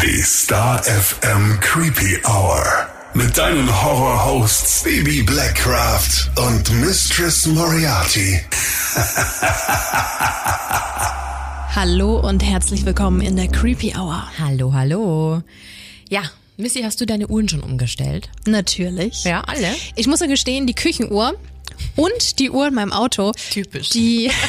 Die Star FM Creepy Hour. Mit deinen Horror-Hosts Baby Blackcraft und Mistress Moriarty. Hallo und herzlich willkommen in der Creepy Hour. Hallo, hallo. Ja, Missy, hast du deine Uhren schon umgestellt? Natürlich. Ja, alle. Ich muss ja gestehen, die Küchenuhr und die Uhr in meinem Auto. Typisch. Die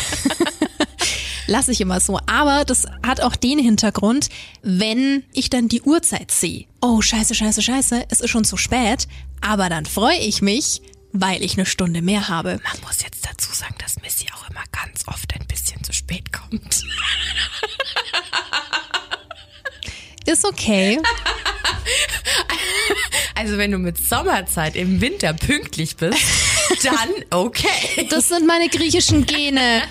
lasse ich immer so. Aber das hat auch den Hintergrund, wenn ich dann die Uhrzeit sehe. Oh, scheiße, scheiße, scheiße, es ist schon zu spät. Aber dann freue ich mich, weil ich eine Stunde mehr habe. Man muss jetzt dazu sagen, dass Missy auch immer ganz oft ein bisschen zu spät kommt. Ist okay. Also wenn du mit Sommerzeit im Winter pünktlich bist, dann okay. Das sind meine griechischen Gene.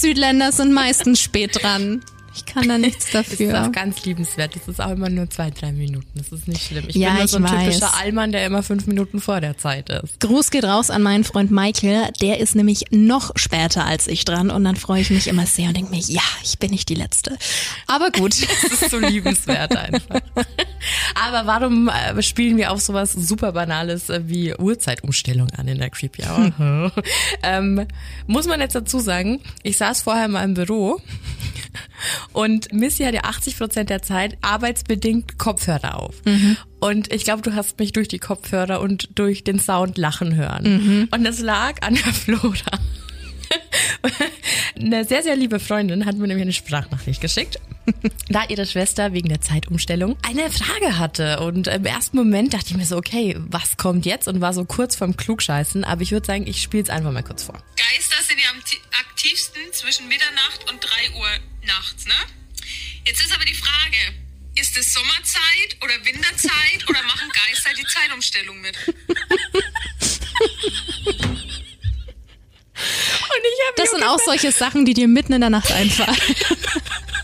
Südländer sind meistens spät dran. Ich kann da nichts Das ist dafür. auch ganz liebenswert. Das ist auch immer nur zwei, drei Minuten. Das ist nicht schlimm. Ich Ja, bin nur so ein weiß. typischer Allmann, der immer fünf Minuten vor der Zeit ist. Gruß geht raus an meinen Freund Michael. Der ist nämlich noch später als ich dran und dann freue ich mich immer sehr und denke mir, ja, ich bin nicht die Letzte. Aber gut. Das ist so liebenswert einfach. Aber warum äh, spielen wir auf sowas super Banales äh, wie Uhrzeitumstellung an in der Creepy Hour? ähm, muss man jetzt dazu sagen, ich saß vorher mal im Büro und Missy hat ja 80 Prozent der Zeit arbeitsbedingt Kopfhörer auf. Und ich glaube, du hast mich durch die Kopfhörer und durch den Sound lachen hören. Und das lag an der Flora. Eine sehr, sehr liebe Freundin hat mir nämlich eine Sprachnachricht geschickt, da ihre Schwester wegen der Zeitumstellung eine Frage hatte. Und im ersten Moment dachte ich mir so, okay, was kommt jetzt? Und war so kurz vorm Klugscheißen. Aber ich würde sagen, ich spiele es einfach mal kurz vor. Geister sind ja am ti- aktivsten zwischen Mitternacht und 3 Uhr nachts, ne? Jetzt ist aber die Frage, ist es Sommerzeit oder Winterzeit oder machen Geister die Zeitumstellung mit? Das sind auch solche Sachen, die dir mitten in der Nacht einfallen.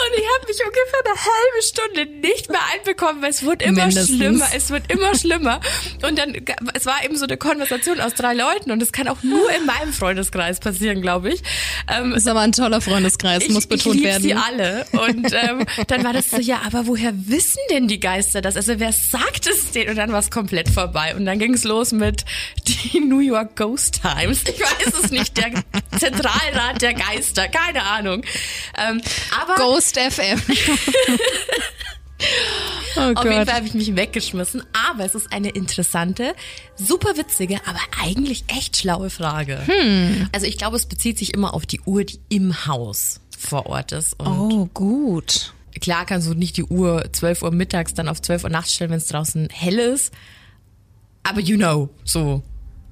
Und ich habe mich ungefähr eine halbe Stunde nicht mehr einbekommen, weil es wurde immer Mindestens. schlimmer, es wird immer schlimmer. Und dann, es war eben so eine Konversation aus drei Leuten und es kann auch nur in meinem Freundeskreis passieren, glaube ich. Ähm, Ist aber ein toller Freundeskreis, muss betont ich werden. sie alle. Und ähm, dann war das so, ja, aber woher wissen denn die Geister das? Also wer sagt es denen? Und dann war es komplett vorbei. Und dann ging es los mit die New York Ghost Times. Ich weiß es nicht, der Zentralrat der Geister, keine Ahnung. Ähm, aber Ghost FM. oh auf jeden Gott. Fall habe ich mich weggeschmissen. Aber es ist eine interessante, super witzige, aber eigentlich echt schlaue Frage. Hm. Also ich glaube, es bezieht sich immer auf die Uhr, die im Haus vor Ort ist. Oh, gut. Klar kannst du nicht die Uhr 12 Uhr mittags dann auf 12 Uhr nachts stellen, wenn es draußen hell ist. Aber you know, so.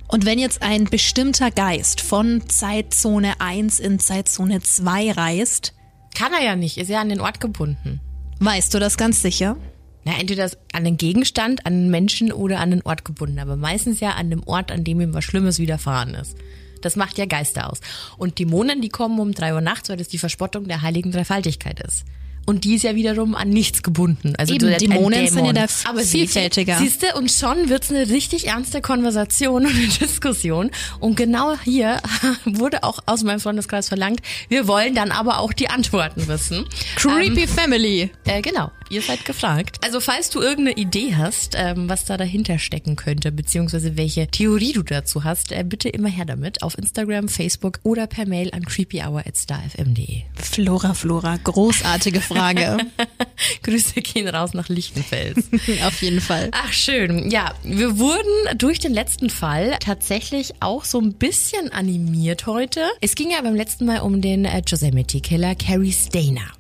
Und wenn jetzt ein bestimmter Geist von Zeitzone 1 in Zeitzone 2 reist, Kann er ja nicht, ist ja an den Ort gebunden. weißt du das ganz sicher? Na, entweder an den Gegenstand, an den Menschen oder an den Ort gebunden. Aber meistens ja an dem Ort, an dem ihm was Schlimmes widerfahren ist. Das macht ja Geister aus. Und Dämonen, die kommen um drei Uhr nachts, weil das die Verspottung der heiligen Dreifaltigkeit ist. Und die ist ja wiederum an nichts gebunden. Also Eben, du- ein Dämonen sind ja Dämon. da Aber vielfältiger. Siehst du, und schon wird's eine richtig ernste Konversation und eine Diskussion. Und genau hier wurde auch aus meinem Freundeskreis verlangt, wir wollen dann aber auch die Antworten wissen. Creepy Family. Äh, genau, ihr seid gefragt. Also falls du irgendeine Idee hast, ähm, was da dahinter stecken könnte, beziehungsweise welche Theorie du dazu hast, äh, bitte immer her damit auf Instagram, Facebook oder per Mail an creepyhour@starfm.de. Flora, Flora, großartige Frage. Grüße gehen raus nach Lichtenfels. Auf jeden Fall. Ach schön. Ja, wir wurden durch den letzten Fall tatsächlich auch so ein bisschen animiert heute. Es ging ja beim letzten Mal um den äh, Yosemite Killer Carrie Stainer.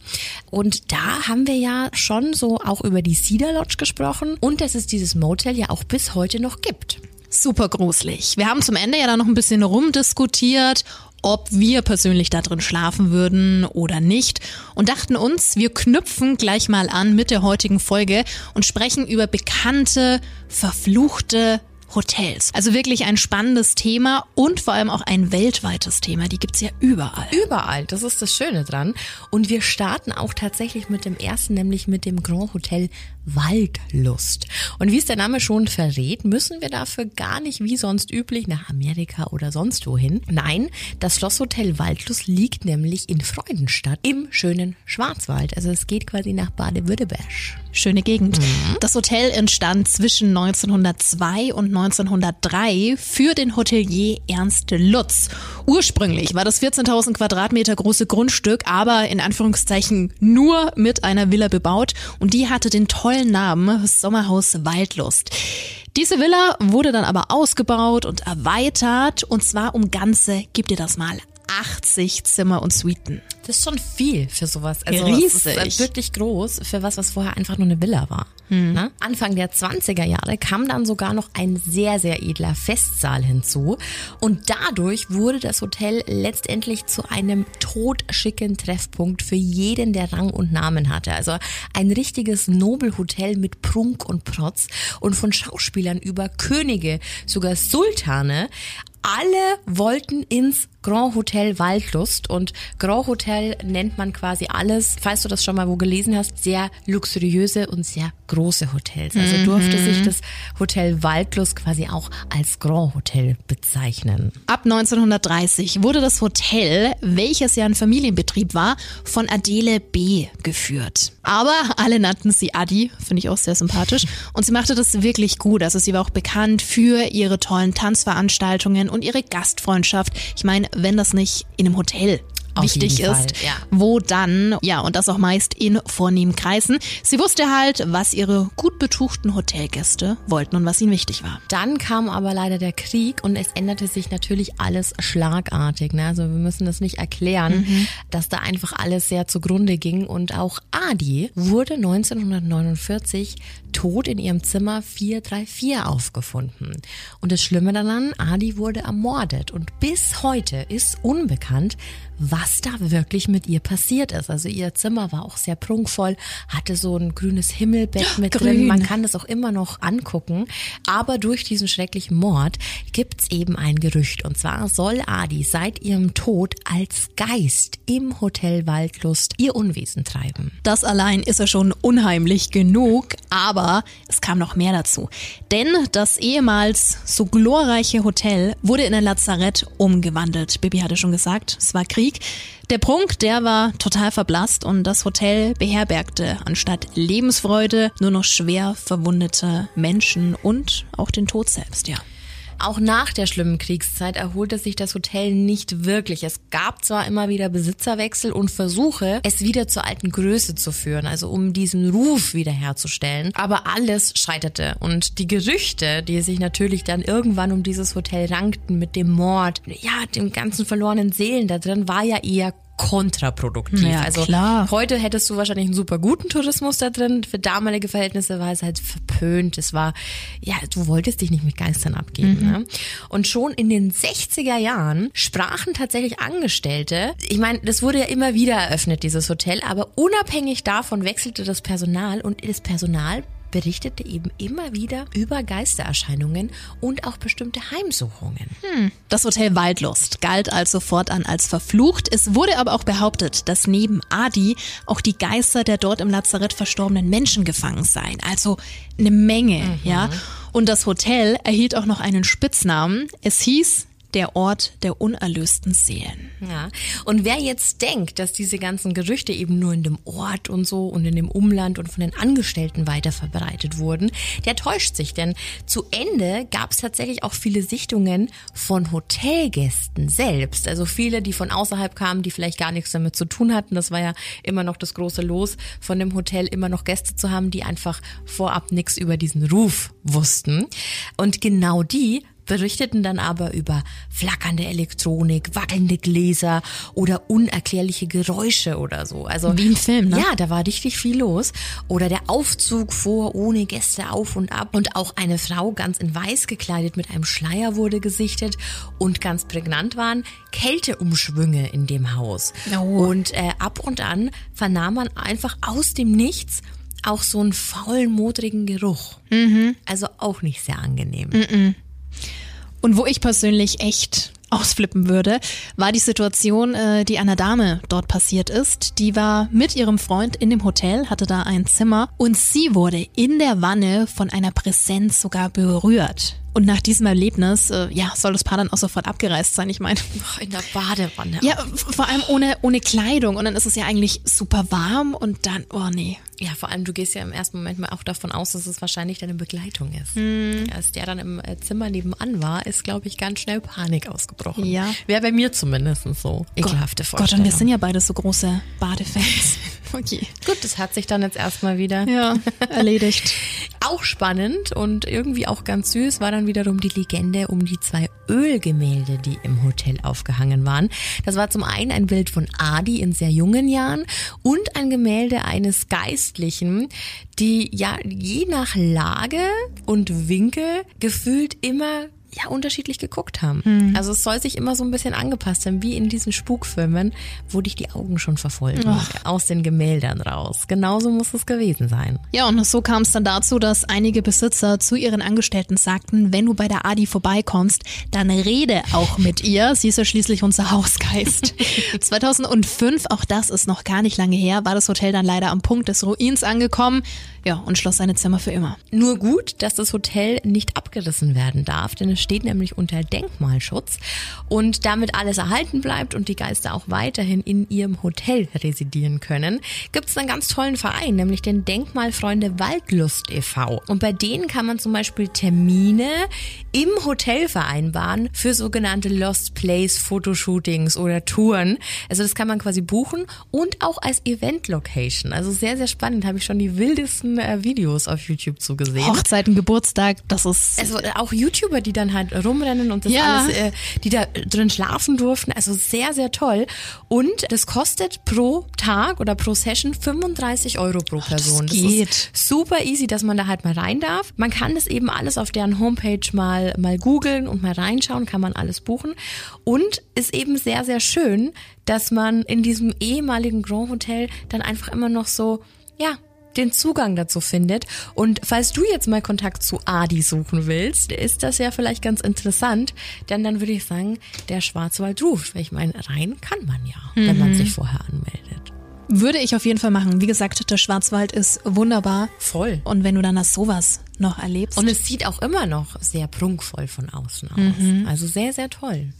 Und da haben wir ja schon so auch über die Cedar Lodge gesprochen und dass es dieses Motel ja auch bis heute noch gibt. Super gruselig. Wir haben zum Ende ja dann noch ein bisschen rumdiskutiert, ob wir persönlich da drin schlafen würden oder nicht und dachten uns, wir knüpfen gleich mal an mit der heutigen Folge und sprechen über bekannte, verfluchte Hotels. Also wirklich ein spannendes Thema und vor allem auch ein weltweites Thema. Die gibt's ja überall. Überall, das ist das Schöne dran. Und wir starten auch tatsächlich mit dem ersten, nämlich mit dem Grand Hotel Waldlust. Und wie es der Name schon verrät, müssen wir dafür gar nicht wie sonst üblich nach Amerika oder sonst wohin. Nein, das Schlosshotel Waldlust liegt nämlich in Freudenstadt im schönen Schwarzwald. Also es geht quasi nach Baden-Württemberg. Schöne Gegend. Das Hotel entstand zwischen 1902 und 1903 für den Hotelier Ernst Lutz. Ursprünglich war das 14.000 Quadratmeter große Grundstück, aber in Anführungszeichen nur mit einer Villa bebaut und die hatte den tollen Namen Sommerhaus Waldlust. Diese Villa wurde dann aber ausgebaut und erweitert und zwar um ganze, gib dir das mal, 80 Zimmer und Suiten. Das ist schon viel für sowas. Also Riesig. Es ist wirklich groß für was, was vorher einfach nur eine Villa war. Ne? Anfang der 20er Jahre kam dann sogar noch ein sehr, sehr edler Festsaal hinzu. Und dadurch wurde das Hotel letztendlich zu einem totschicken Treffpunkt für jeden, der Rang und Namen hatte. Also ein richtiges Nobelhotel mit Prunk und Protz und von Schauspielern über Könige, sogar Sultane. Alle wollten ins Grand Hotel Waldlust und Grand Hotel nennt man quasi alles, falls du das schon mal wo gelesen hast, sehr luxuriöse und sehr große Hotels. Also durfte sich das Hotel Waldlust quasi auch als Grand Hotel bezeichnen. Ab 1930 wurde das Hotel, welches ja ein Familienbetrieb war, von Adele B. geführt. Aber alle nannten sie Adi, finde ich auch sehr sympathisch. Und sie machte das wirklich gut. Also sie war auch bekannt für ihre tollen Tanzveranstaltungen und ihre Gastfreundschaft. Ich meine, wenn das nicht in einem Hotel Auf wichtig ist, ja. wo dann, ja, und das auch meist in vornehmen Kreisen. Sie wusste halt, was ihre gut betuchten Hotelgäste wollten und was ihnen wichtig war. Dann kam aber leider der Krieg und es änderte sich natürlich alles schlagartig. Ne? Also wir müssen das nicht erklären, dass da einfach alles sehr zugrunde ging. Und auch Adi wurde 1949 tot in ihrem Zimmer 434 aufgefunden. Und das Schlimme daran, Adi wurde ermordet. Und bis heute ist unbekannt, was da wirklich mit ihr passiert ist. Also ihr Zimmer war auch sehr prunkvoll, hatte so ein grünes Himmelbett mit drin. grün. Man kann das auch immer noch angucken. Aber durch diesen schrecklichen Mord gibt's eben ein Gerücht. Und zwar soll Adi seit ihrem Tod als Geist im Hotel Waldlust ihr Unwesen treiben. Das allein ist ja schon unheimlich genug, aber es kam noch mehr dazu. Denn das ehemals so glorreiche Hotel wurde in ein Lazarett umgewandelt. Bibi hatte schon gesagt, es war Krieg. Der Prunk, der war total verblasst und das Hotel beherbergte anstatt Lebensfreude nur noch schwer verwundete Menschen und auch den Tod selbst, ja. Auch nach der schlimmen Kriegszeit erholte sich das Hotel nicht wirklich. Es gab zwar immer wieder Besitzerwechsel und Versuche, es wieder zur alten Größe zu führen, also um diesen Ruf wiederherzustellen, aber alles scheiterte. Und die Gerüchte, die sich natürlich dann irgendwann um dieses Hotel rankten mit dem Mord, ja, dem ganzen verlorenen Seelen da drin, war ja eher kontraproduktiv. Ja, also klar. heute hättest du wahrscheinlich einen super guten Tourismus da drin. Für damalige Verhältnisse war es halt verpönt. Es war, ja, du wolltest dich nicht mit Geistern abgeben. Ne? Und schon in den 60er Jahren sprachen tatsächlich Angestellte. Ich meine, das wurde ja immer wieder eröffnet, dieses Hotel, aber unabhängig davon wechselte das Personal und das Personal berichtete eben immer wieder über Geistererscheinungen und auch bestimmte Heimsuchungen. Das Hotel Waldlust galt also fortan als verflucht. Es wurde aber auch behauptet, dass neben Adi auch die Geister der dort im Lazarett verstorbenen Menschen gefangen seien. Also eine Menge, ja. Und das Hotel erhielt auch noch einen Spitznamen. Es hieß der Ort der unerlösten Seelen. Ja, und wer jetzt denkt, dass diese ganzen Gerüchte eben nur in dem Ort und so und in dem Umland und von den Angestellten weiter verbreitet wurden, der täuscht sich, denn zu Ende gab es tatsächlich auch viele Sichtungen von Hotelgästen selbst, also viele, die von außerhalb kamen, die vielleicht gar nichts damit zu tun hatten. Das war ja immer noch das große Los von dem Hotel, immer noch Gäste zu haben, die einfach vorab nichts über diesen Ruf wussten. Und genau die berichteten dann aber über flackernde Elektronik, wackelnde Gläser oder unerklärliche Geräusche oder so. Also Wie im Film, ne? Ja, da war richtig viel los. Oder der Aufzug vor ohne Gäste auf und ab und auch eine Frau ganz in weiß gekleidet mit einem Schleier wurde gesichtet und ganz prägnant waren Kälteumschwünge in dem Haus. Oh. Und äh, ab und an vernahm man einfach aus dem Nichts auch so einen faulen, modrigen Geruch. Also auch nicht sehr angenehm. Und wo ich persönlich echt ausflippen würde, war die Situation, äh, die einer Dame dort passiert ist. Die war mit ihrem Freund in dem Hotel, hatte da ein Zimmer und sie wurde in der Wanne von einer Präsenz sogar berührt. Und nach diesem Erlebnis, äh, ja, soll das Paar dann auch sofort abgereist sein. Ich meine, in der Badewanne. ja, vor allem ohne, ohne Kleidung. Und dann ist es ja eigentlich super warm und dann, oh nee. Ja, vor allem, du gehst ja im ersten Moment mal auch davon aus, dass es wahrscheinlich deine Begleitung ist. Hm. Als der dann im äh, Zimmer nebenan war, ist, glaube ich, ganz schnell Panik ausgebrochen. Ja. Wäre bei mir zumindest so. Ekelhafte Gott, Vorstellung. und wir sind ja beide so große Badefans. Okay. Gut, das hat sich dann jetzt erstmal wieder. Ja, erledigt. Auch spannend und irgendwie auch ganz süß war dann wiederum die Legende um die zwei Ölgemälde, die im Hotel aufgehangen waren. Das war zum einen ein Bild von Adi in sehr jungen Jahren und ein Gemälde eines Geistlichen, die ja je nach Lage und Winkel gefühlt immer ja unterschiedlich geguckt haben. Also es soll sich immer so ein bisschen angepasst haben, wie in diesen Spukfilmen, wo dich die Augen schon verfolgen, aus den Gemäldern raus. Genauso muss es gewesen sein. Ja, und so kam es dann dazu, dass einige Besitzer zu ihren Angestellten sagten, wenn du bei der Adi vorbeikommst, dann rede auch mit ihr. Sie ist ja schließlich unser Hausgeist. 2005, auch das ist noch gar nicht lange her, war das Hotel dann leider am Punkt des Ruins angekommen. Ja, und schloss seine Zimmer für immer. Nur gut, dass das Hotel nicht abgerissen werden darf, denn es steht nämlich unter Denkmalschutz und damit alles erhalten bleibt und die Geister auch weiterhin in ihrem Hotel residieren können, gibt es einen ganz tollen Verein, nämlich den Denkmalfreunde Waldlust e.V. Und bei denen kann man zum Beispiel Termine im Hotel vereinbaren für sogenannte Lost Place Fotoshootings oder Touren. Also das kann man quasi buchen und auch als Event Location. Also sehr, sehr spannend. Habe ich schon die wildesten äh, Videos auf YouTube zugesehen. Hochzeiten, Geburtstag, das ist Also äh, auch YouTuber, die dann halt rumrennen und das Ja. alles, äh, die da drin schlafen durften. Also sehr, sehr toll. Und das kostet pro Tag oder pro Session 35 Euro pro Person. Das geht. ist super easy, dass man da halt mal rein darf. Man kann das eben alles auf deren Homepage mal, mal googeln und mal reinschauen, kann man alles buchen. Und ist eben sehr, sehr schön, dass man in diesem ehemaligen Grand Hotel dann einfach immer noch so, ja, den Zugang dazu findet. Und falls du jetzt mal Kontakt zu Adi suchen willst, ist das ja vielleicht ganz interessant, denn dann würde ich sagen, der Schwarzwald ruft. Weil ich meine, rein kann man ja, wenn man sich vorher anmeldet. würde ich auf jeden Fall machen. Wie gesagt, der Schwarzwald ist wunderbar. Voll. Und wenn du dann das sowas noch erlebst. Und es sieht auch immer noch sehr prunkvoll von außen aus. Also sehr, sehr toll.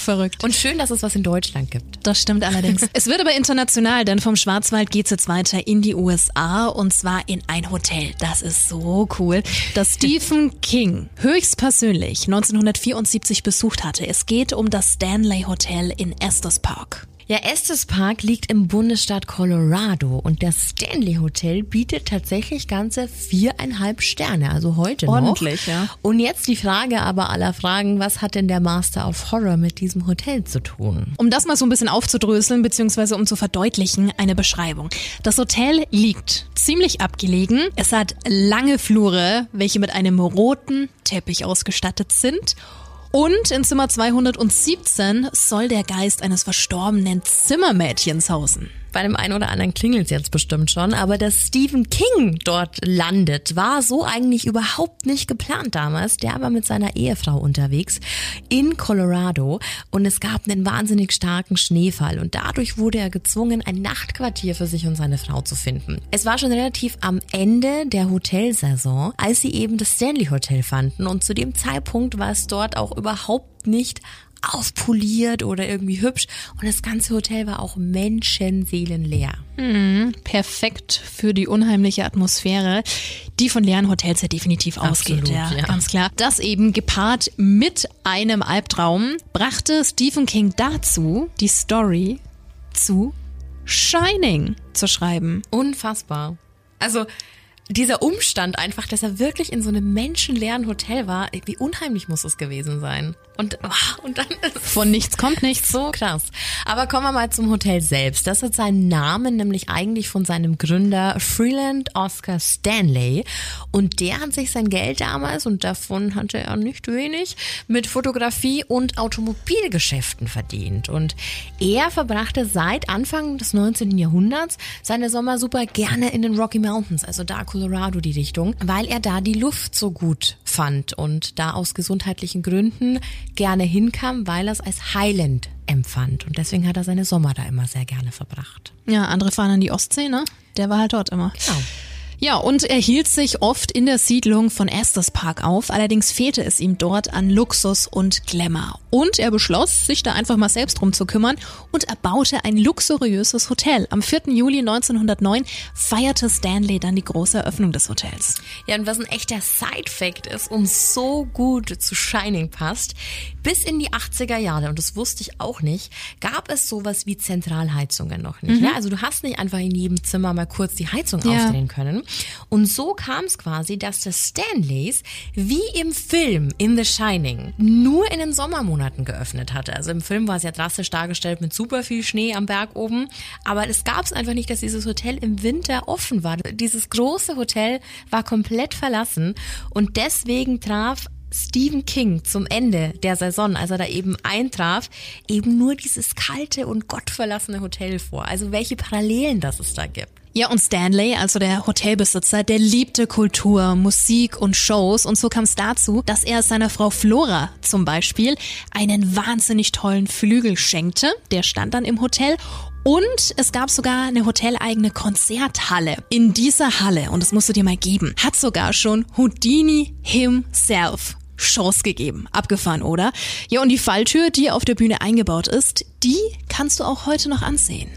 Verrückt. Und schön, dass es was in Deutschland gibt. Das stimmt allerdings. es wird aber international, denn vom Schwarzwald geht's jetzt weiter in die USA und zwar in ein Hotel. Das ist so cool, das Stephen King höchstpersönlich 1974 besucht hatte. Es geht um das Stanley Hotel in Estes Park. Ja, Estes Park liegt im Bundesstaat Colorado und das Stanley Hotel bietet tatsächlich ganze viereinhalb Sterne, also heute Ordentlich, noch. ja. Und jetzt die Frage aber aller Fragen, was hat denn der Master of Horror mit diesem Hotel zu tun? Um das mal so ein bisschen aufzudröseln, beziehungsweise um zu verdeutlichen, eine Beschreibung. Das Hotel liegt ziemlich abgelegen. Es hat lange Flure, welche mit einem roten Teppich ausgestattet sind. Und in Zimmer 217 soll der Geist eines verstorbenen Zimmermädchens hausen. Bei dem einen oder anderen klingelt jetzt bestimmt schon, aber dass Stephen King dort landet, war so eigentlich überhaupt nicht geplant damals. Der war mit seiner Ehefrau unterwegs in Colorado und es gab einen wahnsinnig starken Schneefall und dadurch wurde er gezwungen, ein Nachtquartier für sich und seine Frau zu finden. Es war schon relativ am Ende der Hotelsaison, als sie eben das Stanley Hotel fanden und zu dem Zeitpunkt war es dort auch überhaupt nicht aufpoliert oder irgendwie hübsch und das ganze Hotel war auch menschenseelenleer. Perfekt für die unheimliche Atmosphäre, die von leeren Hotels ja definitiv Absolut, ausgeht. Ja, ja. ganz klar. Das eben gepaart mit einem Albtraum brachte Stephen King dazu, die Story zu Shining zu schreiben. Unfassbar. Also dieser Umstand einfach, dass er wirklich in so einem menschenleeren Hotel war, wie unheimlich muss es gewesen sein. Und, und dann ist Von nichts kommt nichts. so krass. Aber kommen wir mal zum Hotel selbst. Das hat seinen Namen nämlich eigentlich von seinem Gründer Freeland Oscar Stanley. Und der hat sich sein Geld damals, und davon hatte er nicht wenig, mit Fotografie und Automobilgeschäften verdient. Und er verbrachte seit Anfang des 19. Jahrhunderts seine Sommer super gerne in den Rocky Mountains, also da Colorado die Richtung, weil er da die Luft so gut fand und da aus gesundheitlichen Gründen gerne hinkam, weil er es als Highland empfand. Und deswegen hat er seine Sommer da immer sehr gerne verbracht. Ja, andere fahren an die Ostsee, ne? Der war halt dort immer. Genau. Ja, und er hielt sich oft in der Siedlung von Estes Park auf, allerdings fehlte es ihm dort an Luxus und Glamour. Und er beschloss, sich da einfach mal selbst drum zu kümmern und er baute ein luxuriöses Hotel. Am 4. Juli 1909 feierte Stanley dann die große Eröffnung des Hotels. Ja, und was ein echter Side-Fact ist und so gut zu Shining passt, bis in die 80er Jahre, und das wusste ich auch nicht, gab es sowas wie Zentralheizungen noch nicht. Ne? Also du hast nicht einfach in jedem Zimmer mal kurz die Heizung Ja. aufdrehen können. Und so kam es quasi, dass das Stanleys wie im Film in The Shining nur in den Sommermonaten geöffnet hatte. Also im Film war es ja drastisch dargestellt mit super viel Schnee am Berg oben. Aber es gab es einfach nicht, dass dieses Hotel im Winter offen war. Dieses große Hotel war komplett verlassen und deswegen traf Stephen King zum Ende der Saison, als er da eben eintraf, eben nur dieses kalte und gottverlassene Hotel vor. Also welche Parallelen das es da gibt. Ja, und Stanley, also der Hotelbesitzer, der liebte Kultur, Musik und Shows. Und so kam es dazu, dass er seiner Frau Flora zum Beispiel einen wahnsinnig tollen Flügel schenkte. Der stand dann im Hotel. Und es gab sogar eine hoteleigene Konzerthalle. In dieser Halle, und das musst du dir mal geben, hat sogar schon Houdini himself Shows gegeben. Abgefahren, oder? Ja, und die Falltür, die auf der Bühne eingebaut ist, die kannst du auch heute noch ansehen.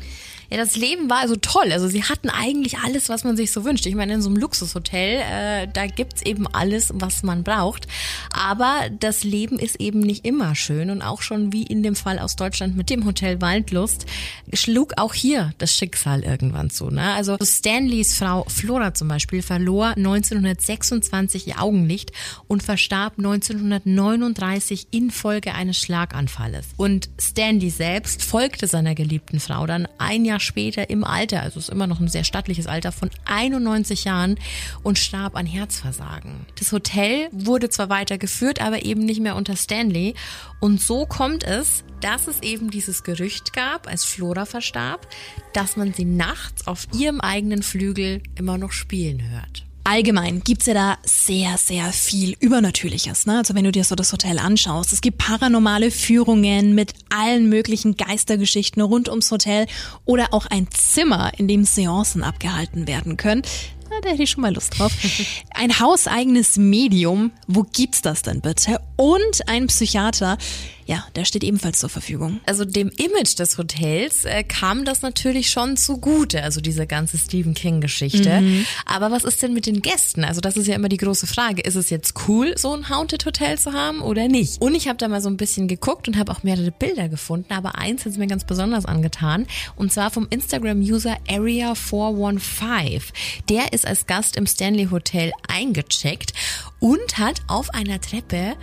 Ja, das Leben war also toll. Also sie hatten eigentlich alles, was man sich so wünscht. Ich meine, in so einem Luxushotel, äh, da gibt's eben alles, was man braucht. Aber das Leben ist eben nicht immer schön. Und auch schon wie in dem Fall aus Deutschland mit dem Hotel Waldlust, schlug auch hier das Schicksal irgendwann zu. Ne? Also Stanleys Frau Flora zum Beispiel verlor 1926 ihr Augenlicht und verstarb 1939 infolge eines Schlaganfalles. Und Stanley selbst folgte seiner geliebten Frau dann ein Jahr später im Alter, also ist immer noch ein sehr stattliches Alter von 91 Jahren und starb an Herzversagen. Das Hotel wurde zwar weitergeführt, aber eben nicht mehr unter Stanley. Und so kommt es, dass es eben dieses Gerücht gab, als Flora verstarb, dass man sie nachts auf ihrem eigenen Flügel immer noch spielen hört. Allgemein gibt's ja da sehr, sehr viel Übernatürliches. Ne? Also wenn du dir so das Hotel anschaust, es gibt paranormale Führungen mit allen möglichen Geistergeschichten rund ums Hotel oder auch ein Zimmer, in dem Seancen abgehalten werden können. Na, da hätte ich schon mal Lust drauf. Ein hauseigenes Medium, wo gibt's das denn bitte? Und ein Psychiater, ja, der steht ebenfalls zur Verfügung. Also dem Image des Hotels äh, kam das natürlich schon zugute, also diese ganze Stephen King-Geschichte. Aber was ist denn mit den Gästen? Also das ist ja immer die große Frage. Ist es jetzt cool, so ein Haunted Hotel zu haben oder nicht? Und ich habe da mal so ein bisschen geguckt und habe auch mehrere Bilder gefunden, aber eins ist mir ganz besonders angetan. Und zwar vom Instagram-User Area415. Der ist als Gast im Stanley Hotel eingecheckt und hat auf einer Treppe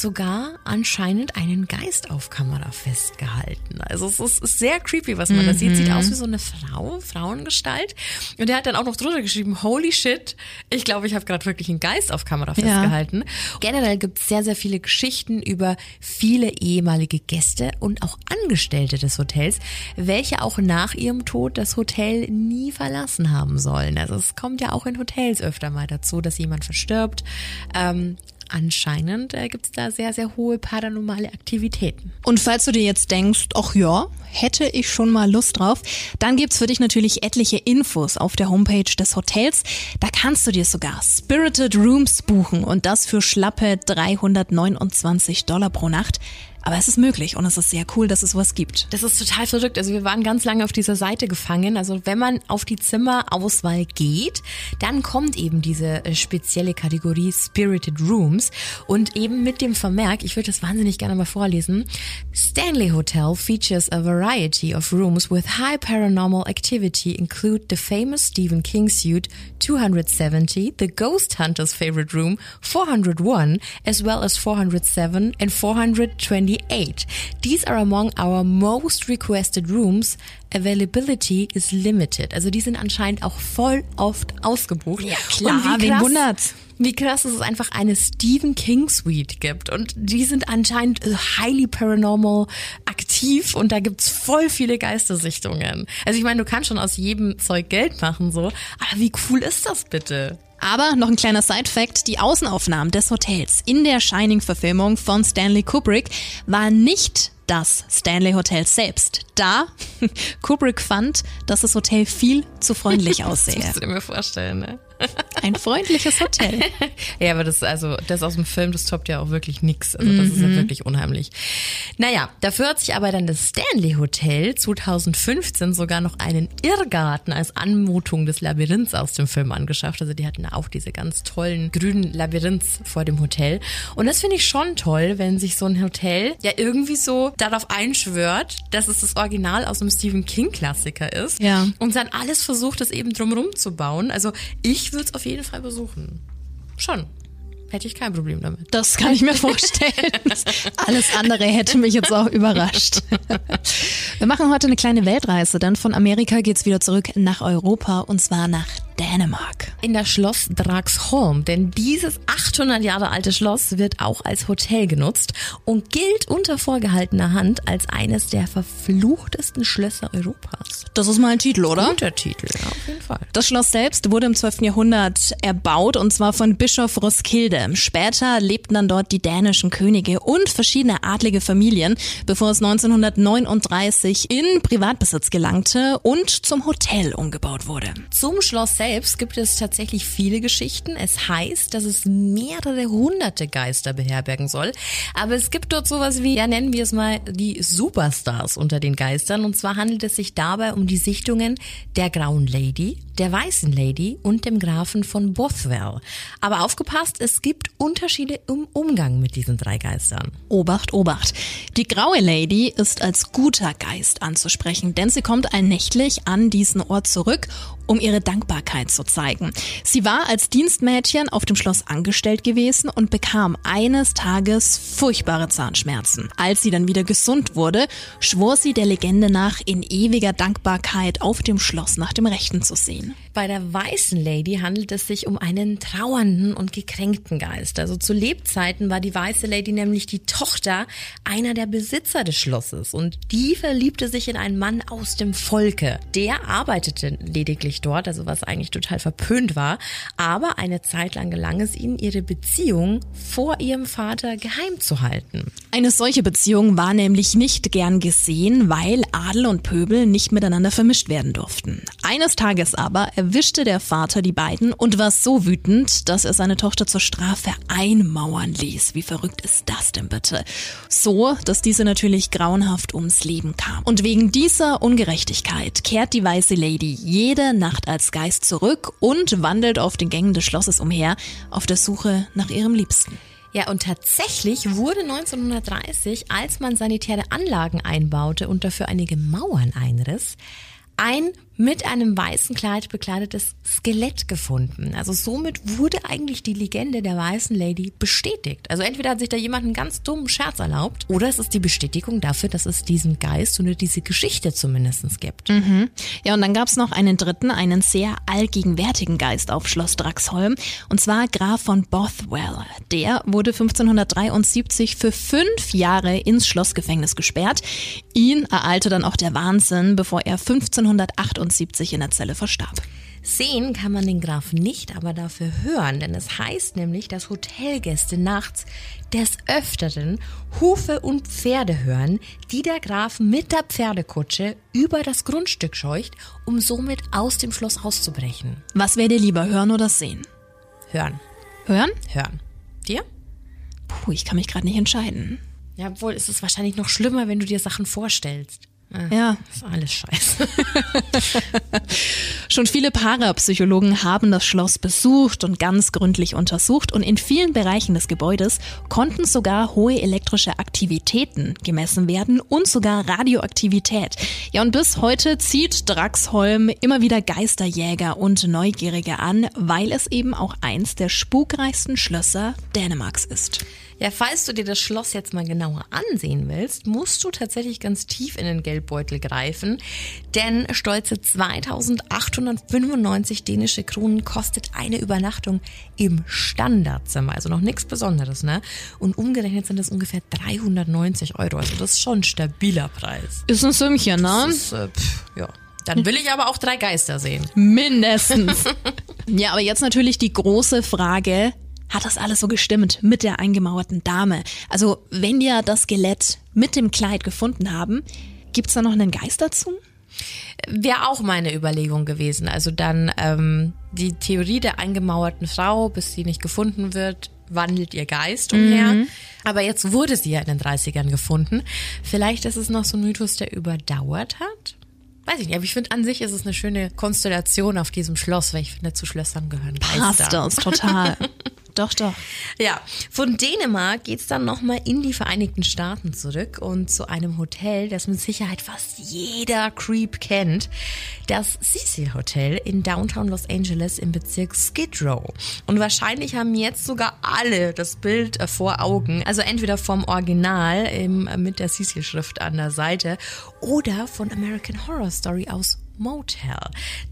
sogar anscheinend einen Geist auf Kamera festgehalten. Also es ist, sehr creepy, was man da sieht. Sieht aus wie so eine Frau, Frauengestalt. Und er hat dann auch noch drunter geschrieben, holy shit, ich glaube, ich habe gerade wirklich einen Geist auf Kamera festgehalten. Generell gibt es sehr, sehr viele Geschichten über viele ehemalige Gäste und auch Angestellte des Hotels, welche auch nach ihrem Tod das Hotel nie verlassen haben sollen. Also es kommt ja auch in Hotels öfter mal dazu, dass jemand verstirbt. Ähm, anscheinend äh, gibt es da sehr, sehr hohe paranormale Aktivitäten. Und falls du dir jetzt denkst, ach ja, hätte ich schon mal Lust drauf, dann gibt's für dich natürlich etliche Infos auf der Homepage des Hotels. Da kannst du dir sogar Spirited Rooms buchen und das für schlappe 329 Dollar pro Nacht. Aber es ist möglich und es ist sehr cool, dass es sowas gibt. Das ist total verrückt. Also wir waren ganz lange auf dieser Seite gefangen. Also wenn man auf die Zimmerauswahl geht, dann kommt eben diese äh, spezielle Kategorie Spirited Rooms und eben mit dem Vermerk, ich würde das wahnsinnig gerne mal vorlesen, Stanley Hotel features a variety of rooms with high paranormal activity include the famous Stephen King suite 270, the Ghost Hunter's favorite room 401, as well as 407 and 428. These are among our most requested rooms. Availability is limited. Also die sind anscheinend auch voll oft ausgebucht. Ja, klar, Und wie wen krass- wundert's? Wie krass, dass es einfach eine Stephen King Suite gibt. Und die sind anscheinend äh, highly paranormal aktiv und da gibt's voll viele Geistersichtungen. Also ich meine, du kannst schon aus jedem Zeug Geld machen, so. Aber wie cool ist das bitte? Aber noch ein kleiner Side-Fact, die Außenaufnahmen des Hotels in der Shining-Verfilmung von Stanley Kubrick war nicht das Stanley Hotel selbst. Da Kubrick fand, dass das Hotel viel zu freundlich Das aussehe. musst du dir mir vorstellen, ne? Ein freundliches Hotel. Ja, aber das, also, das aus dem Film, das toppt ja auch wirklich nix. Also, das ist ja wirklich unheimlich. Naja, dafür hat sich aber dann das Stanley Hotel 2015 sogar noch einen Irrgarten als Anmutung des Labyrinths aus dem Film angeschafft. Also, die hatten auch diese ganz tollen grünen Labyrinths vor dem Hotel. Und das finde ich schon toll, wenn sich so ein Hotel ja irgendwie so darauf einschwört, dass es das Original aus einem Stephen King Klassiker ist. Ja. Und dann alles versucht, das eben drumherum zu bauen. Also ich würde es auf jeden Fall besuchen. Schon. Hätte ich kein Problem damit. Das kann ich mir vorstellen. Alles andere hätte mich jetzt auch überrascht. Wir machen heute eine kleine Weltreise, denn von Amerika geht's wieder zurück nach Europa und zwar nach Dänemark. In das Schloss Dragsholm, denn dieses 800 Jahre alte Schloss wird auch als Hotel genutzt und gilt unter vorgehaltener Hand als eines der verfluchtesten Schlösser Europas. Das ist mal ein Titel, oder? Guter Titel, ja, auf jeden Fall. Das Schloss selbst wurde im 12. Jahrhundert erbaut und zwar von Bischof Roskilde. Später lebten dann dort die dänischen Könige und verschiedene adlige Familien, bevor es 1939 in Privatbesitz gelangte und zum Hotel umgebaut wurde. Zum Schloss selbst gibt es tatsächlich viele Geschichten. Es heißt, dass es mehrere hunderte Geister beherbergen soll. Aber es gibt dort sowas wie, ja nennen wir es mal, die Superstars unter den Geistern. Und zwar handelt es sich dabei um die Sichtungen der Grauen Lady, der Weißen Lady und dem Grafen von Bothwell. Aber aufgepasst, es gibt Unterschiede im Umgang mit diesen drei Geistern. Obacht, Obacht. Die graue Lady ist als guter Geist anzusprechen, denn sie kommt allnächtlich an diesen Ort zurück, um ihre Dankbarkeit zu zeigen. Sie war als Dienstmädchen auf dem Schloss angestellt gewesen und bekam eines Tages furchtbare Zahnschmerzen. Als sie dann wieder gesund wurde, schwor sie der Legende nach in ewiger Dankbarkeit auf dem Schloss nach dem Rechten zu sehen. Bei der weißen Lady handelt es sich um einen trauernden und gekränkten Geist. Also zu Lebzeiten war die weiße Lady nämlich die Tochter einer der Besitzer des Schlosses und die verliebte sich in einen Mann aus dem Volke. Der arbeitete lediglich dort, also was eigentlich total verpönt war, aber eine Zeit lang gelang es ihnen, ihre Beziehung vor ihrem Vater geheim zu halten. Eine solche Beziehung war nämlich nicht gern gesehen, weil Adel und Pöbel nicht miteinander vermischt werden durften. Eines Tages aber erwischte der Vater die beiden und war so wütend, dass er seine Tochter zur Strafe einmauern ließ. Wie verrückt ist das denn bitte? So, dass diese natürlich grauenhaft ums Leben kam. Und wegen dieser Ungerechtigkeit kehrt die weiße Lady jede Nacht als Geist zurück und wandelt auf den Gängen des Schlosses umher, auf der Suche nach ihrem Liebsten. Ja, und tatsächlich wurde 1930, als man sanitäre Anlagen einbaute und dafür einige Mauern einriss, ein mit einem weißen Kleid bekleidetes Skelett gefunden. Also somit wurde eigentlich die Legende der weißen Lady bestätigt. Also entweder hat sich da jemand einen ganz dummen Scherz erlaubt oder es ist die Bestätigung dafür, dass es diesen Geist oder diese Geschichte zumindest gibt. Ja, und dann gab's noch einen dritten, einen sehr allgegenwärtigen Geist auf Schloss Draxholm, und zwar Graf von Bothwell. Der wurde 1573 für fünf Jahre ins Schlossgefängnis gesperrt. Ihn ereilte dann auch der Wahnsinn, bevor er 1578 in der Zelle verstarb. Sehen kann man den Graf nicht, aber dafür hören, denn es heißt nämlich, dass Hotelgäste nachts des Öfteren Hufe und Pferde hören, die der Graf mit der Pferdekutsche über das Grundstück scheucht, um somit aus dem Schloss auszubrechen. Was wäre dir lieber, hören oder sehen? Hören, Hören? hören. Dir? Puh, ich kann mich gerade nicht entscheiden. Ja, obwohl ist es wahrscheinlich noch schlimmer, wenn du dir Sachen vorstellst. Ja. Das ist alles scheiße. Schon viele Parapsychologen haben das Schloss besucht und ganz gründlich untersucht und in vielen Bereichen des Gebäudes konnten sogar hohe elektrische Aktivitäten gemessen werden und sogar Radioaktivität. Ja, und bis heute zieht Draxholm immer wieder Geisterjäger und Neugierige an, weil es eben auch eins der spukreichsten Schlösser Dänemarks ist. Ja, falls du dir das Schloss jetzt mal genauer ansehen willst, musst du tatsächlich ganz tief in den Geldbeutel greifen, denn stolze 2895 dänische Kronen kostet eine Übernachtung im Standardzimmer, also noch nichts Besonderes, ne? Und umgerechnet sind das ungefähr 390 Euro, also das ist schon ein stabiler Preis. Ist ein Sümmchen, ne? Ist, äh, pff, ja. Dann will ich aber auch drei Geister sehen. Mindestens. ja, aber jetzt natürlich die große Frage, hat das alles so gestimmt mit der eingemauerten Dame? Also, wenn wir das Skelett mit dem Kleid gefunden haben, gibt's da noch einen Geist dazu? Wäre auch meine Überlegung gewesen. Also dann ähm, die Theorie der eingemauerten Frau, bis sie nicht gefunden wird, wandelt ihr Geist umher. Aber jetzt wurde sie ja in den 30ern gefunden. Vielleicht ist es noch so ein Mythos, der überdauert hat. Weiß ich nicht, aber ich finde an sich ist es eine schöne Konstellation auf diesem Schloss, weil ich finde, zu Schlössern gehören Geister. Passt das total. doch, doch. Ja, von Dänemark geht's dann nochmal in die Vereinigten Staaten zurück und zu einem Hotel, das mit Sicherheit fast jeder Creep kennt. Das Cecil Hotel in Downtown Los Angeles im Bezirk Skid Row. Und wahrscheinlich haben jetzt sogar alle das Bild äh, vor Augen. Also entweder vom Original im, äh, mit der Cecil-Schrift an der Seite oder von American Horror Story aus Motel.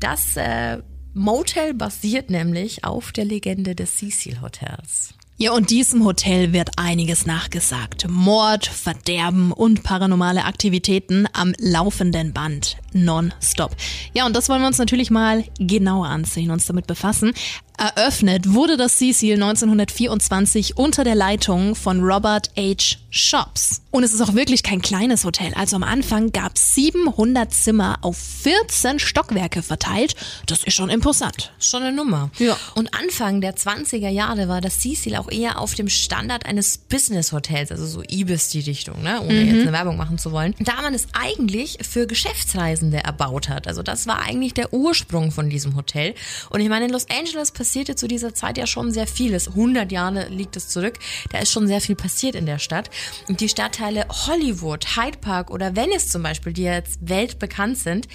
Das äh, Motel basiert nämlich auf der Legende des Cecil Hotels. Ja, und diesem Hotel wird einiges nachgesagt. Mord, Verderben und paranormale Aktivitäten am laufenden Band. Non-stop. Ja, und das wollen wir uns natürlich mal genauer ansehen, uns damit befassen. Eröffnet wurde das Cecil 1924 unter der Leitung von Robert H. Shops. Und es ist auch wirklich kein kleines Hotel. Also am Anfang gab es 700 Zimmer auf 14 Stockwerke verteilt. Das ist schon imposant. Schon eine Nummer. Ja. Und Anfang der 20er Jahre war das Cecil auch eher auf dem Standard eines Business-Hotels, also so Ibis die Richtung, ne? ohne jetzt eine Werbung machen zu wollen. Da man es eigentlich für Geschäftsreisende erbaut hat. Also das war eigentlich der Ursprung von diesem Hotel. Und ich meine, in Los Angeles passierte zu dieser Zeit ja schon sehr vieles. 100 Jahre liegt es zurück. Da ist schon sehr viel passiert in der Stadt. Und die Stadtteile Hollywood, Hyde Park oder Venice zum Beispiel, die jetzt weltbekannt sind,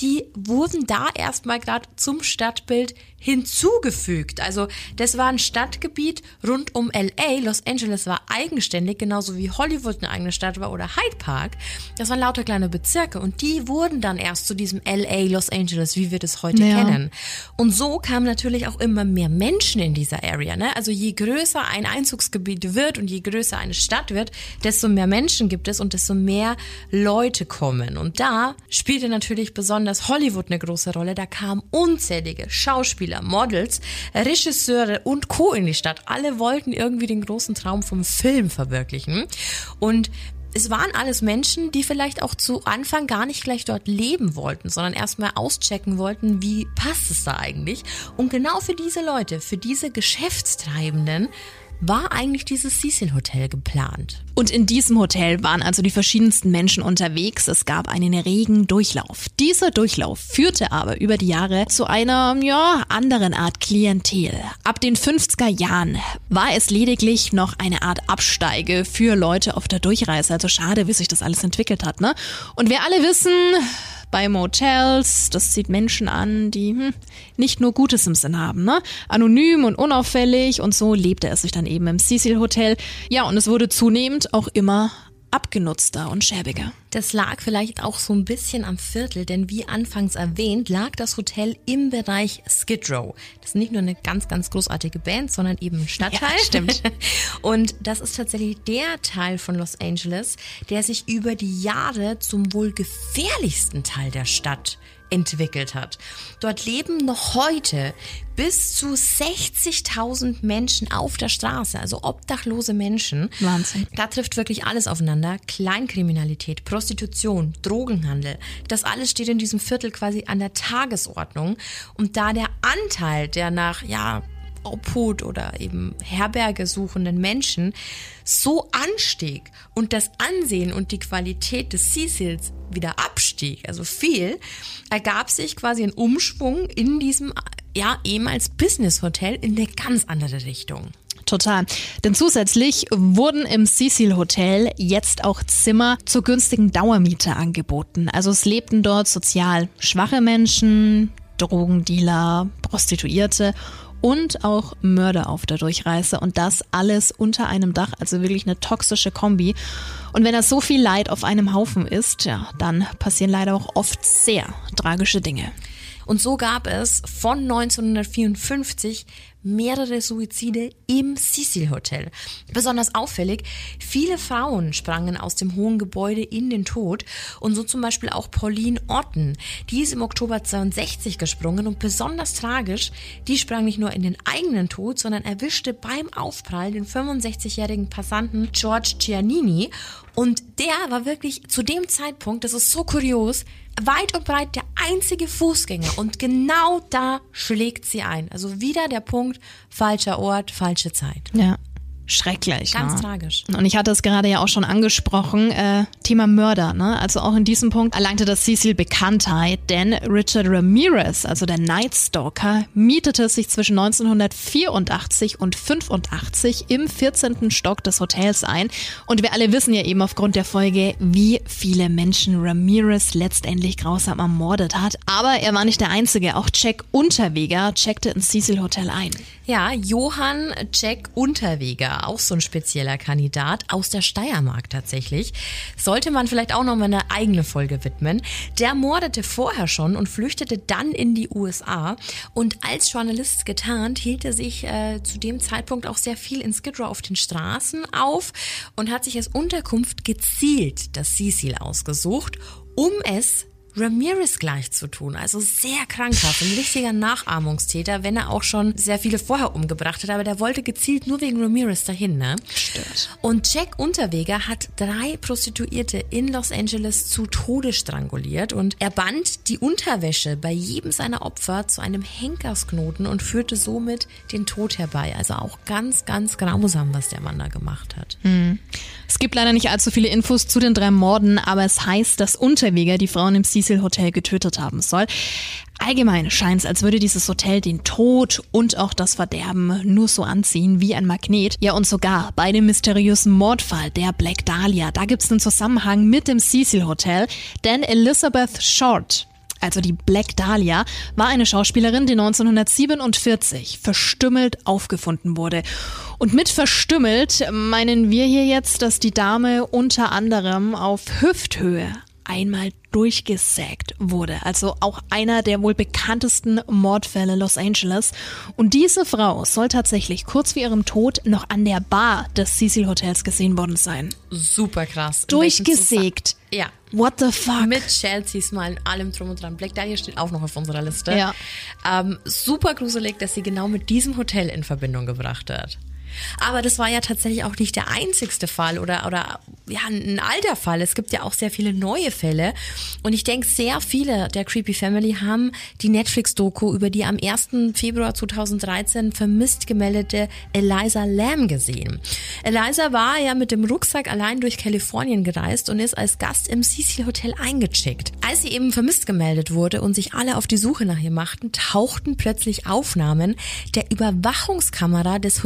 die wurden da erstmal gerade zum Stadtbild hinzugefügt. Also das war ein Stadtgebiet rund um LA. Los Angeles war eigenständig, genauso wie Hollywood eine eigene Stadt war oder Hyde Park. Das waren lauter kleine Bezirke und die wurden dann erst zu diesem LA Los Angeles, wie wir das heute Ja. kennen. Und so kamen natürlich auch immer mehr Menschen in dieser Area. Ne? Also je größer ein Einzugsgebiet wird und je größer eine Stadt wird, desto mehr Menschen gibt es und desto mehr Leute kommen. Und da spielte natürlich besonders Hollywood eine große Rolle. Da kamen unzählige Schauspieler, Models, Regisseure und Co. in die Stadt. Alle wollten irgendwie den großen Traum vom Film verwirklichen. Und es waren alles Menschen, die vielleicht auch zu Anfang gar nicht gleich dort leben wollten, sondern erstmal auschecken wollten, wie passt es da eigentlich. Und genau für diese Leute, für diese Geschäftstreibenden, war eigentlich dieses Cecil Hotel geplant. Und in diesem Hotel waren also die verschiedensten Menschen unterwegs. Es gab einen regen Durchlauf. Dieser Durchlauf führte aber über die Jahre zu einer, ja, anderen Art Klientel. Ab den 50er Jahren war es lediglich noch eine Art Absteige für Leute auf der Durchreise. Also schade, wie sich das alles entwickelt hat, ne? Und wir alle wissen, bei Motels, das zieht Menschen an, die hm, nicht nur Gutes im Sinn haben, ne? Anonym und unauffällig und so lebte es sich dann eben im Cecil Hotel. Ja, und es wurde zunehmend auch immer abgenutzter und schäbiger. Das lag vielleicht auch so ein bisschen am Viertel, denn wie anfangs erwähnt, lag das Hotel im Bereich Skid Row. Das ist nicht nur eine ganz, ganz großartige Band, sondern eben ein Stadtteil. Ja, stimmt. Und das ist tatsächlich der Teil von Los Angeles, der sich über die Jahre zum wohl gefährlichsten Teil der Stadt entwickelt hat. Dort leben noch heute bis zu 60.000 Menschen auf der Straße, also obdachlose Menschen. Wahnsinn. Da trifft wirklich alles aufeinander. Kleinkriminalität, Prostitution, Drogenhandel. Das alles steht in diesem Viertel quasi an der Tagesordnung. Und da der Anteil der nach, ja, Obhut oder eben Herberge suchenden Menschen so anstieg und das Ansehen und die Qualität des Cecils wieder abstieg, also viel, ergab sich quasi ein Umschwung in diesem ja ehemals Business Hotel in eine ganz andere Richtung. Total. Denn zusätzlich wurden im Cecil Hotel jetzt auch Zimmer zur günstigen Dauermiete angeboten. Also es lebten dort sozial schwache Menschen, Drogendealer, Prostituierte und auch Mörder auf der Durchreise und das alles unter einem Dach, also wirklich eine toxische Kombi. Und wenn das so viel Leid auf einem Haufen ist, ja, dann passieren leider auch oft sehr tragische Dinge. Und so gab es von 1954 mehrere Suizide im Cecil Hotel. Besonders auffällig, viele Frauen sprangen aus dem hohen Gebäude in den Tod und so zum Beispiel auch Pauline Orton. Die ist im Oktober 62 gesprungen und besonders tragisch, die sprang nicht nur in den eigenen Tod, sondern erwischte beim Aufprall den 65-jährigen Passanten George Giannini und der war wirklich zu dem Zeitpunkt, das ist so kurios, weit und breit der einzige Fußgänger und genau da schlägt sie ein. Also wieder der Punkt, falscher Ort, falsche Zeit. Ja. Schrecklich. Ganz ja. tragisch. Und ich hatte es gerade ja auch schon angesprochen, äh, Thema Mörder. Ne? Also auch in diesem Punkt erlangte das Cecil Bekanntheit, denn Richard Ramirez, also der Night Stalker, mietete sich zwischen 1984 und 85 im 14. Stock des Hotels ein. Und wir alle wissen ja eben aufgrund der Folge, wie viele Menschen Ramirez letztendlich grausam ermordet hat. Aber er war nicht der Einzige. Auch Jack Unterweger checkte ins Cecil Hotel ein. Ja, Johann Jack Unterweger, auch so ein spezieller Kandidat aus der Steiermark tatsächlich. Sollte man vielleicht auch noch mal eine eigene Folge widmen. Der mordete vorher schon und flüchtete dann in die USA. Und als Journalist getarnt hielt er sich äh, zu dem Zeitpunkt auch sehr viel in Skid Row auf den Straßen auf und hat sich als Unterkunft gezielt das Cecil ausgesucht, um es Ramirez gleich zu tun. Also sehr krankhaft, ein richtiger Nachahmungstäter, wenn er auch schon sehr viele vorher umgebracht hat, aber der wollte gezielt nur wegen Ramirez dahin, ne? Stört. Und Jack Unterweger hat drei Prostituierte in Los Angeles zu Tode stranguliert und er band die Unterwäsche bei jedem seiner Opfer zu einem Henkersknoten und führte somit den Tod herbei. Also auch ganz, ganz grausam, was der Mann da gemacht hat. Es gibt leider nicht allzu viele Infos zu den drei Morden, aber es heißt, dass Unterweger die Frauen im Cecil Hotel getötet haben soll. Allgemein scheint es, als würde dieses Hotel den Tod und auch das Verderben nur so anziehen wie ein Magnet. Ja, und sogar bei dem mysteriösen Mordfall der Black Dahlia, da gibt es einen Zusammenhang mit dem Cecil Hotel, denn Elizabeth Short, also die Black Dahlia, war eine Schauspielerin, die 1947 verstümmelt aufgefunden wurde. Und mit verstümmelt meinen wir hier jetzt, dass die Dame unter anderem auf Hüfthöhe einmal durchgesägt wurde. Also auch einer der wohl bekanntesten Mordfälle Los Angeles. Und diese Frau soll tatsächlich kurz vor ihrem Tod noch an der Bar des Cecil Hotels gesehen worden sein. Super krass. In Durchgesägt. Ja. What the fuck? Mit Chelsea Smile, allem drum und dran. Black Dahlia steht auch noch auf unserer Liste. Ja. Ähm, super gruselig, dass sie genau mit diesem Hotel in Verbindung gebracht hat. Aber das war ja tatsächlich auch nicht der einzigste Fall oder, oder ja, ein alter Fall. Es gibt ja auch sehr viele neue Fälle. Und ich denke, sehr viele der Creepy Family haben die Netflix-Doku über die am 1. Februar 2013 vermisst gemeldete Eliza Lamb gesehen. Eliza war ja mit dem Rucksack allein durch Kalifornien gereist und ist als Gast im Cecil Hotel eingecheckt. Als sie eben vermisst gemeldet wurde und sich alle auf die Suche nach ihr machten, tauchten plötzlich Aufnahmen der Überwachungskamera des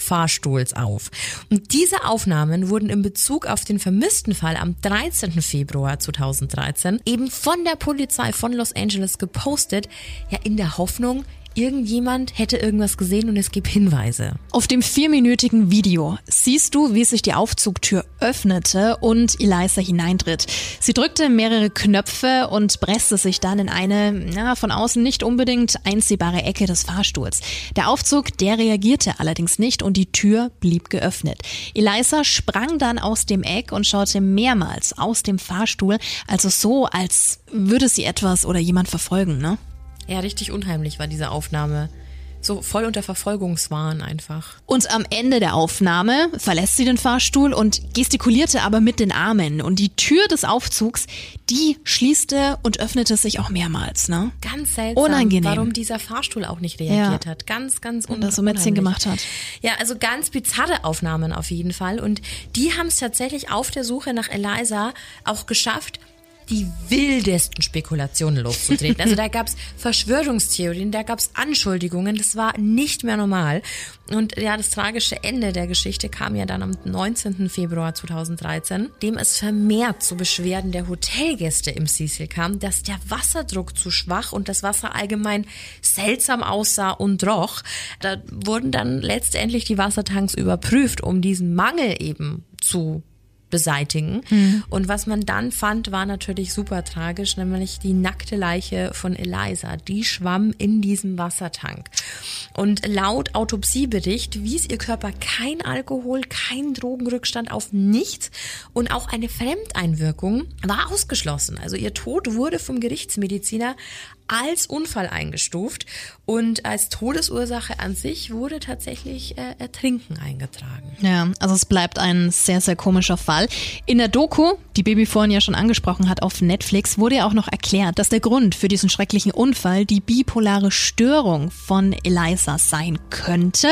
Hotelfahrstuhls auf. Und diese Aufnahmen wurden in Bezug auf den vermissten Fall am 13. Februar 2013 eben von der Polizei von Los Angeles gepostet, ja in der Hoffnung, irgendjemand hätte irgendwas gesehen und es gibt Hinweise. Auf dem vierminütigen Video siehst du, wie sich die Aufzugtür öffnete und Eliza hineintritt. Sie drückte mehrere Knöpfe und presste sich dann in eine, na, von außen nicht unbedingt einsehbare Ecke des Fahrstuhls. Der Aufzug, der reagierte allerdings nicht und die Tür blieb geöffnet. Eliza sprang dann aus dem Eck und schaute mehrmals aus dem Fahrstuhl, also so, als würde sie etwas oder jemand verfolgen, ne? Ja, richtig unheimlich war diese Aufnahme. so voll unter Verfolgungswahn einfach. Und am Ende der Aufnahme verlässt sie den Fahrstuhl und gestikulierte aber mit den Armen. Und die Tür des Aufzugs, die schließte und öffnete sich auch mehrmals, ne? Ganz seltsam, Unangenehm. warum dieser Fahrstuhl auch nicht reagiert Ja. hat. Ganz, ganz un Und das so Mätzchen gemacht hat. Ja, also ganz bizarre Aufnahmen auf jeden Fall. Und die haben es tatsächlich auf der Suche nach Eliza auch geschafft, die wildesten Spekulationen loszutreten. Also da gab's Verschwörungstheorien, da gab's Anschuldigungen, das war nicht mehr normal. Und ja, das tragische Ende der Geschichte kam ja dann am 19. Februar 2013, dem es vermehrt zu Beschwerden der Hotelgäste im Cecil kam, dass der Wasserdruck zu schwach und das Wasser allgemein seltsam aussah und roch. Da wurden dann letztendlich die Wassertanks überprüft, um diesen Mangel eben zu beseitigen. Und was man dann fand, war natürlich super tragisch, nämlich die nackte Leiche von Eliza. Die schwamm in diesem Wassertank. Und laut Autopsiebericht wies ihr Körper kein Alkohol, kein Drogenrückstand auf nichts und auch eine Fremdeinwirkung war ausgeschlossen. Also ihr Tod wurde vom Gerichtsmediziner als Unfall eingestuft und als Todesursache an sich wurde tatsächlich äh, Ertrinken eingetragen. Ja, also es bleibt ein sehr, sehr komischer Fall. In der Doku, die Baby vorhin ja schon angesprochen hat, auf Netflix, wurde ja auch noch erklärt, dass der Grund für diesen schrecklichen Unfall die bipolare Störung von Eliza sein könnte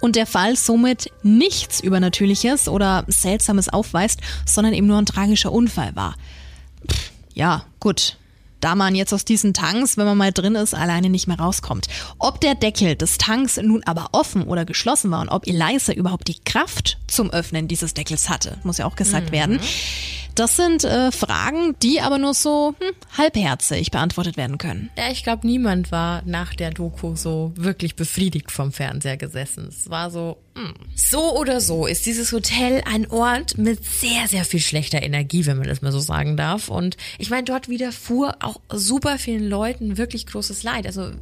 und der Fall somit nichts Übernatürliches oder Seltsames aufweist, sondern eben nur ein tragischer Unfall war. Pff, ja, gut. Da man jetzt aus diesen Tanks, wenn man mal drin ist, alleine nicht mehr rauskommt. Ob der Deckel des Tanks nun aber offen oder geschlossen war und ob Eliza überhaupt die Kraft zum Öffnen dieses Deckels hatte, muss ja auch gesagt werden. Das sind äh, Fragen, die aber nur so hm, halbherzig beantwortet werden können. Ja, ich glaube, niemand war nach der Doku so wirklich befriedigt vom Fernseher gesessen. Es war so, hm. so oder so ist dieses Hotel ein Ort mit sehr, sehr viel schlechter Energie, wenn man das mal so sagen darf. Und ich meine, dort widerfuhr auch super vielen Leuten wirklich großes Leid. Also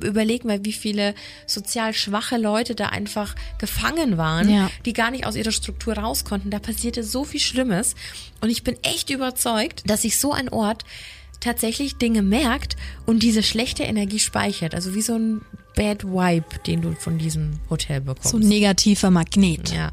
überleg mal, wie viele sozial schwache Leute da einfach gefangen waren, Ja. die gar nicht aus ihrer Struktur raus konnten. Da passierte so viel Schlimmes. Und ich bin echt überzeugt, dass sich so ein Ort tatsächlich Dinge merkt und diese schlechte Energie speichert. Also wie so ein Bad Vibe, den du von diesem Hotel bekommst. So ein negativer Magnet. Ja.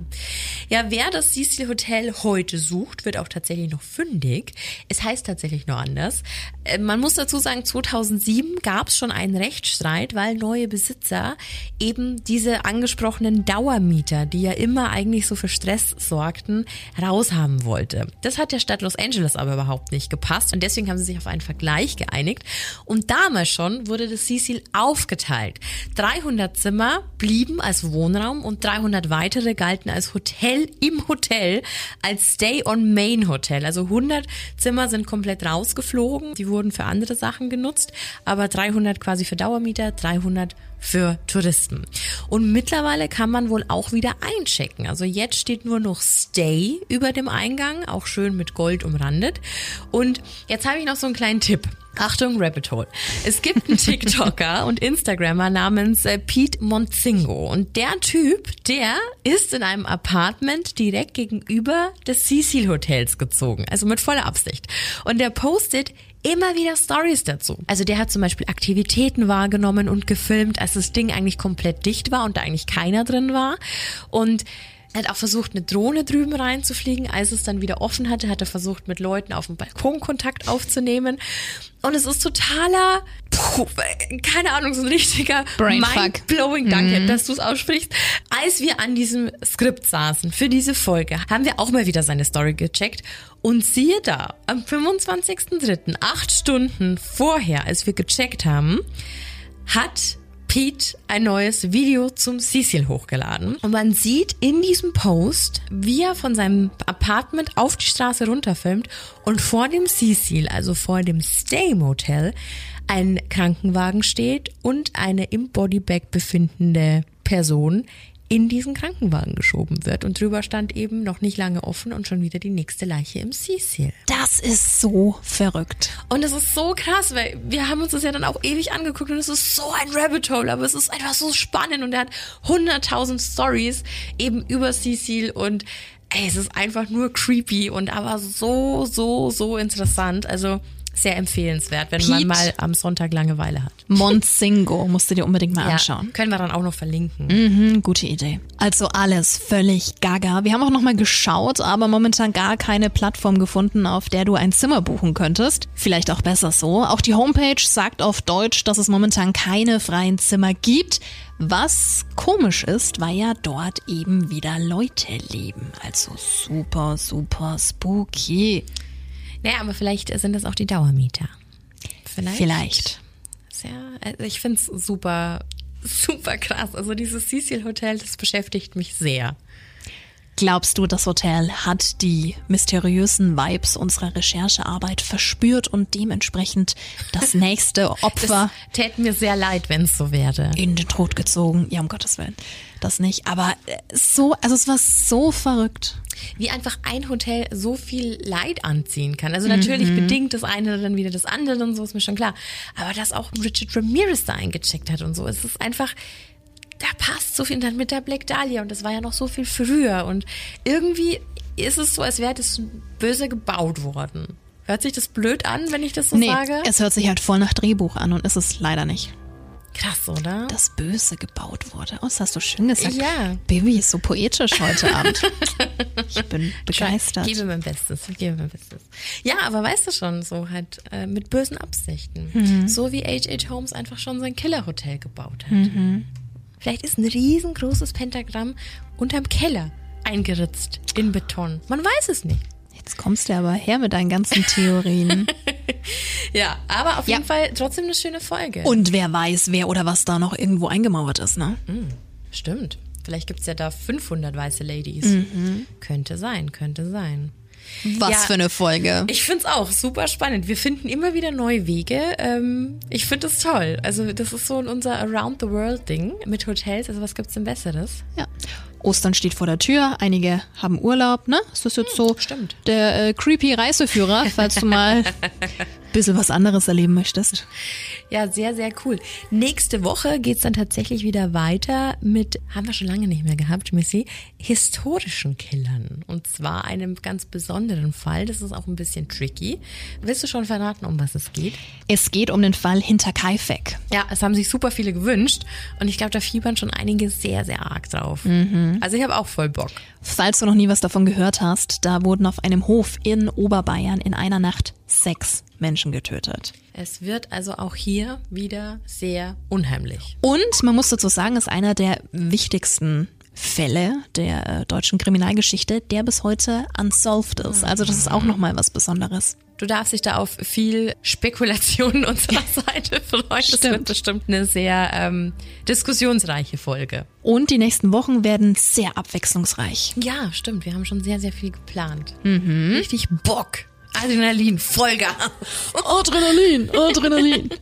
Ja, wer das Cecil Hotel heute sucht, wird auch tatsächlich noch fündig. Es heißt tatsächlich nur anders. Äh, Man muss dazu sagen, 2007 gab es schon einen Rechtsstreit, weil neue Besitzer eben diese angesprochenen Dauermieter, die ja immer eigentlich so für Stress sorgten, raushaben wollte. Das hat der Stadt Los Angeles aber überhaupt nicht gepasst und deswegen haben sie sich auf einen Vergleich geeinigt. Und damals schon wurde das Cecil aufgeteilt. 300 Zimmer blieben als Wohnraum und 300 weitere galten als Hotel im Hotel, als Stay-on-Main-Hotel. Also 100 Zimmer sind komplett rausgeflogen, die wurden für andere Sachen genutzt, aber 300 quasi für Dauermieter, 300 für Touristen. Und mittlerweile kann man wohl auch wieder einchecken. Also jetzt steht nur noch Stay über dem Eingang, auch schön mit Gold umrandet. Und jetzt habe ich noch so einen kleinen Tipp. Achtung, Rabbit Hole. Es gibt einen TikToker und Instagrammer namens äh, Pete Monzingo. Und der Typ, der ist in einem Apartment direkt gegenüber des Cecil Hotels gezogen. Also mit voller Absicht. Und der postet immer wieder Stories dazu. Also der hat zum Beispiel Aktivitäten wahrgenommen und gefilmt, als das Ding eigentlich komplett dicht war und da eigentlich keiner drin war. Und hat auch versucht, eine Drohne drüben reinzufliegen. Als es dann wieder offen hatte, hat er versucht, mit Leuten auf dem Balkon Kontakt aufzunehmen. Und es ist totaler, puh, keine Ahnung, so ein richtiger. Mind-blowing, danke, dass du es aussprichst. Als wir an diesem Skript saßen für diese Folge, haben wir auch mal wieder seine Story gecheckt. Und siehe da, am 25.03., acht Stunden vorher, als wir gecheckt haben, hat Pete ein neues Video zum Cecil hochgeladen. Und man sieht in diesem Post, wie er von seinem Apartment auf die Straße runterfilmt und vor dem Cecil, also vor dem Stay Motel, ein Krankenwagen steht und eine im Bodybag befindende Person in diesen Krankenwagen geschoben wird. Und drüber stand eben noch nicht lange offen und schon wieder die nächste Leiche im Cecil. Das ist so verrückt. Und es ist so krass, weil wir haben uns das ja dann auch ewig angeguckt und es ist so ein Rabbit Hole, aber es ist einfach so spannend und er hat 100.000 Stories eben über Cecil und ey, es ist einfach nur creepy und aber so, so, so interessant. Also Sehr empfehlenswert, wenn Pete. man mal am Sonntag Langeweile hat. Monsingo musst du dir unbedingt mal anschauen. Ja, können wir dann auch noch verlinken. Mhm, gute Idee. Also alles völlig gaga. Wir haben auch nochmal geschaut, aber momentan gar keine Plattform gefunden, auf der du ein Zimmer buchen könntest. Vielleicht auch besser so. Auch die Homepage sagt auf Deutsch, dass es momentan keine freien Zimmer gibt. Was komisch ist, weil ja dort eben wieder Leute leben. Also super, super spooky. Naja, aber vielleicht sind das auch die Dauermieter. Vielleicht. Vielleicht. Ja, also ich find's super, super krass. Also dieses Cecil Hotel, das beschäftigt mich sehr. Glaubst du, das Hotel hat die mysteriösen Vibes unserer Recherchearbeit verspürt und dementsprechend das nächste Das Opfer täte mir sehr leid, wenn es so wäre. in den Tod gezogen? Ja, um Gottes Willen. Das nicht. Aber äh, so, also es war so verrückt. Wie einfach ein Hotel so viel Leid anziehen kann. Also natürlich bedingt das eine dann wieder das andere und so ist mir schon klar. Aber dass auch Richard Ramirez da eingecheckt hat und so, es ist einfach, da passt so viel dann mit der Black Dahlia und das war ja noch so viel früher und irgendwie ist es so, als wäre das böse gebaut worden. Hört sich das blöd an, wenn ich das so nee, sage? es hört sich halt voll nach Drehbuch an und ist es leider nicht. Krass, oder? Das Böse gebaut wurde. Oh, das hast du schön gesagt. Ja. Baby ist so poetisch heute Abend. Ich bin begeistert. Ich gebe mein Bestes, ich gebe mein Bestes. Ja, aber weißt du schon, so halt äh, mit bösen Absichten. Mhm. So wie H.H. Holmes einfach schon sein Killerhotel gebaut hat. Mhm. Vielleicht ist ein riesengroßes Pentagramm unterm Keller eingeritzt in Beton. Man weiß es nicht. Jetzt kommst du aber her mit deinen ganzen Theorien. Ja, aber auf Ja. jeden Fall trotzdem eine schöne Folge. Und wer weiß, wer oder was da noch irgendwo eingemauert ist, ne? Stimmt. Vielleicht gibt's ja da 500 weiße Ladies. Mhm. Könnte sein, könnte sein. Was Ja. für eine Folge. Ich find's auch super spannend. Wir finden immer wieder neue Wege. Ähm, ich find es toll. Also das ist so unser Around the World Ding mit Hotels. Also was gibt's denn Besseres? Ja. Ostern steht vor der Tür, einige haben Urlaub, ne? Ist das jetzt so stimmt. der äh, creepy Reiseführer, falls du mal bisschen was anderes erleben möchtest? Ja, sehr, sehr cool. Nächste Woche geht's dann tatsächlich wieder weiter mit, haben wir schon lange nicht mehr gehabt, Missy, historischen Killern. Und zwar einem ganz besonderen Fall. Das ist auch ein bisschen tricky. Willst du schon verraten, um was es geht? Es geht um den Fall hinter Kaifek. Ja, es haben sich super viele gewünscht und ich glaube, da fiebern schon einige sehr, sehr arg drauf. Also ich habe auch voll Bock. Falls du noch nie was davon gehört hast, da wurden auf einem Hof in Oberbayern in einer Nacht sechs Menschen getötet. Es wird also auch hier wieder sehr unheimlich. Und man muss dazu sagen, ist einer der wichtigsten Fälle der äh, deutschen Kriminalgeschichte, der bis heute unsolved ist. Also das ist auch nochmal was Besonderes. Du darfst dich da auf viel Spekulation unserer Seite freuen. Das wird bestimmt eine sehr ähm, diskussionsreiche Folge. Und die nächsten Wochen werden sehr abwechslungsreich. Ja, stimmt. Wir haben schon sehr, sehr viel geplant. Richtig Bock. Adrenalin, Vollgas. Adrenalin, Adrenalin.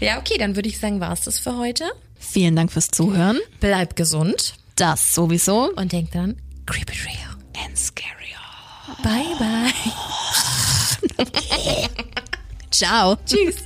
Ja, okay, dann würde ich sagen, war's das für heute. Vielen Dank fürs Zuhören. Bleib gesund Das sowieso. und denk dran, creep it real. And scary. Bye, bye. Ciao. Tschüss.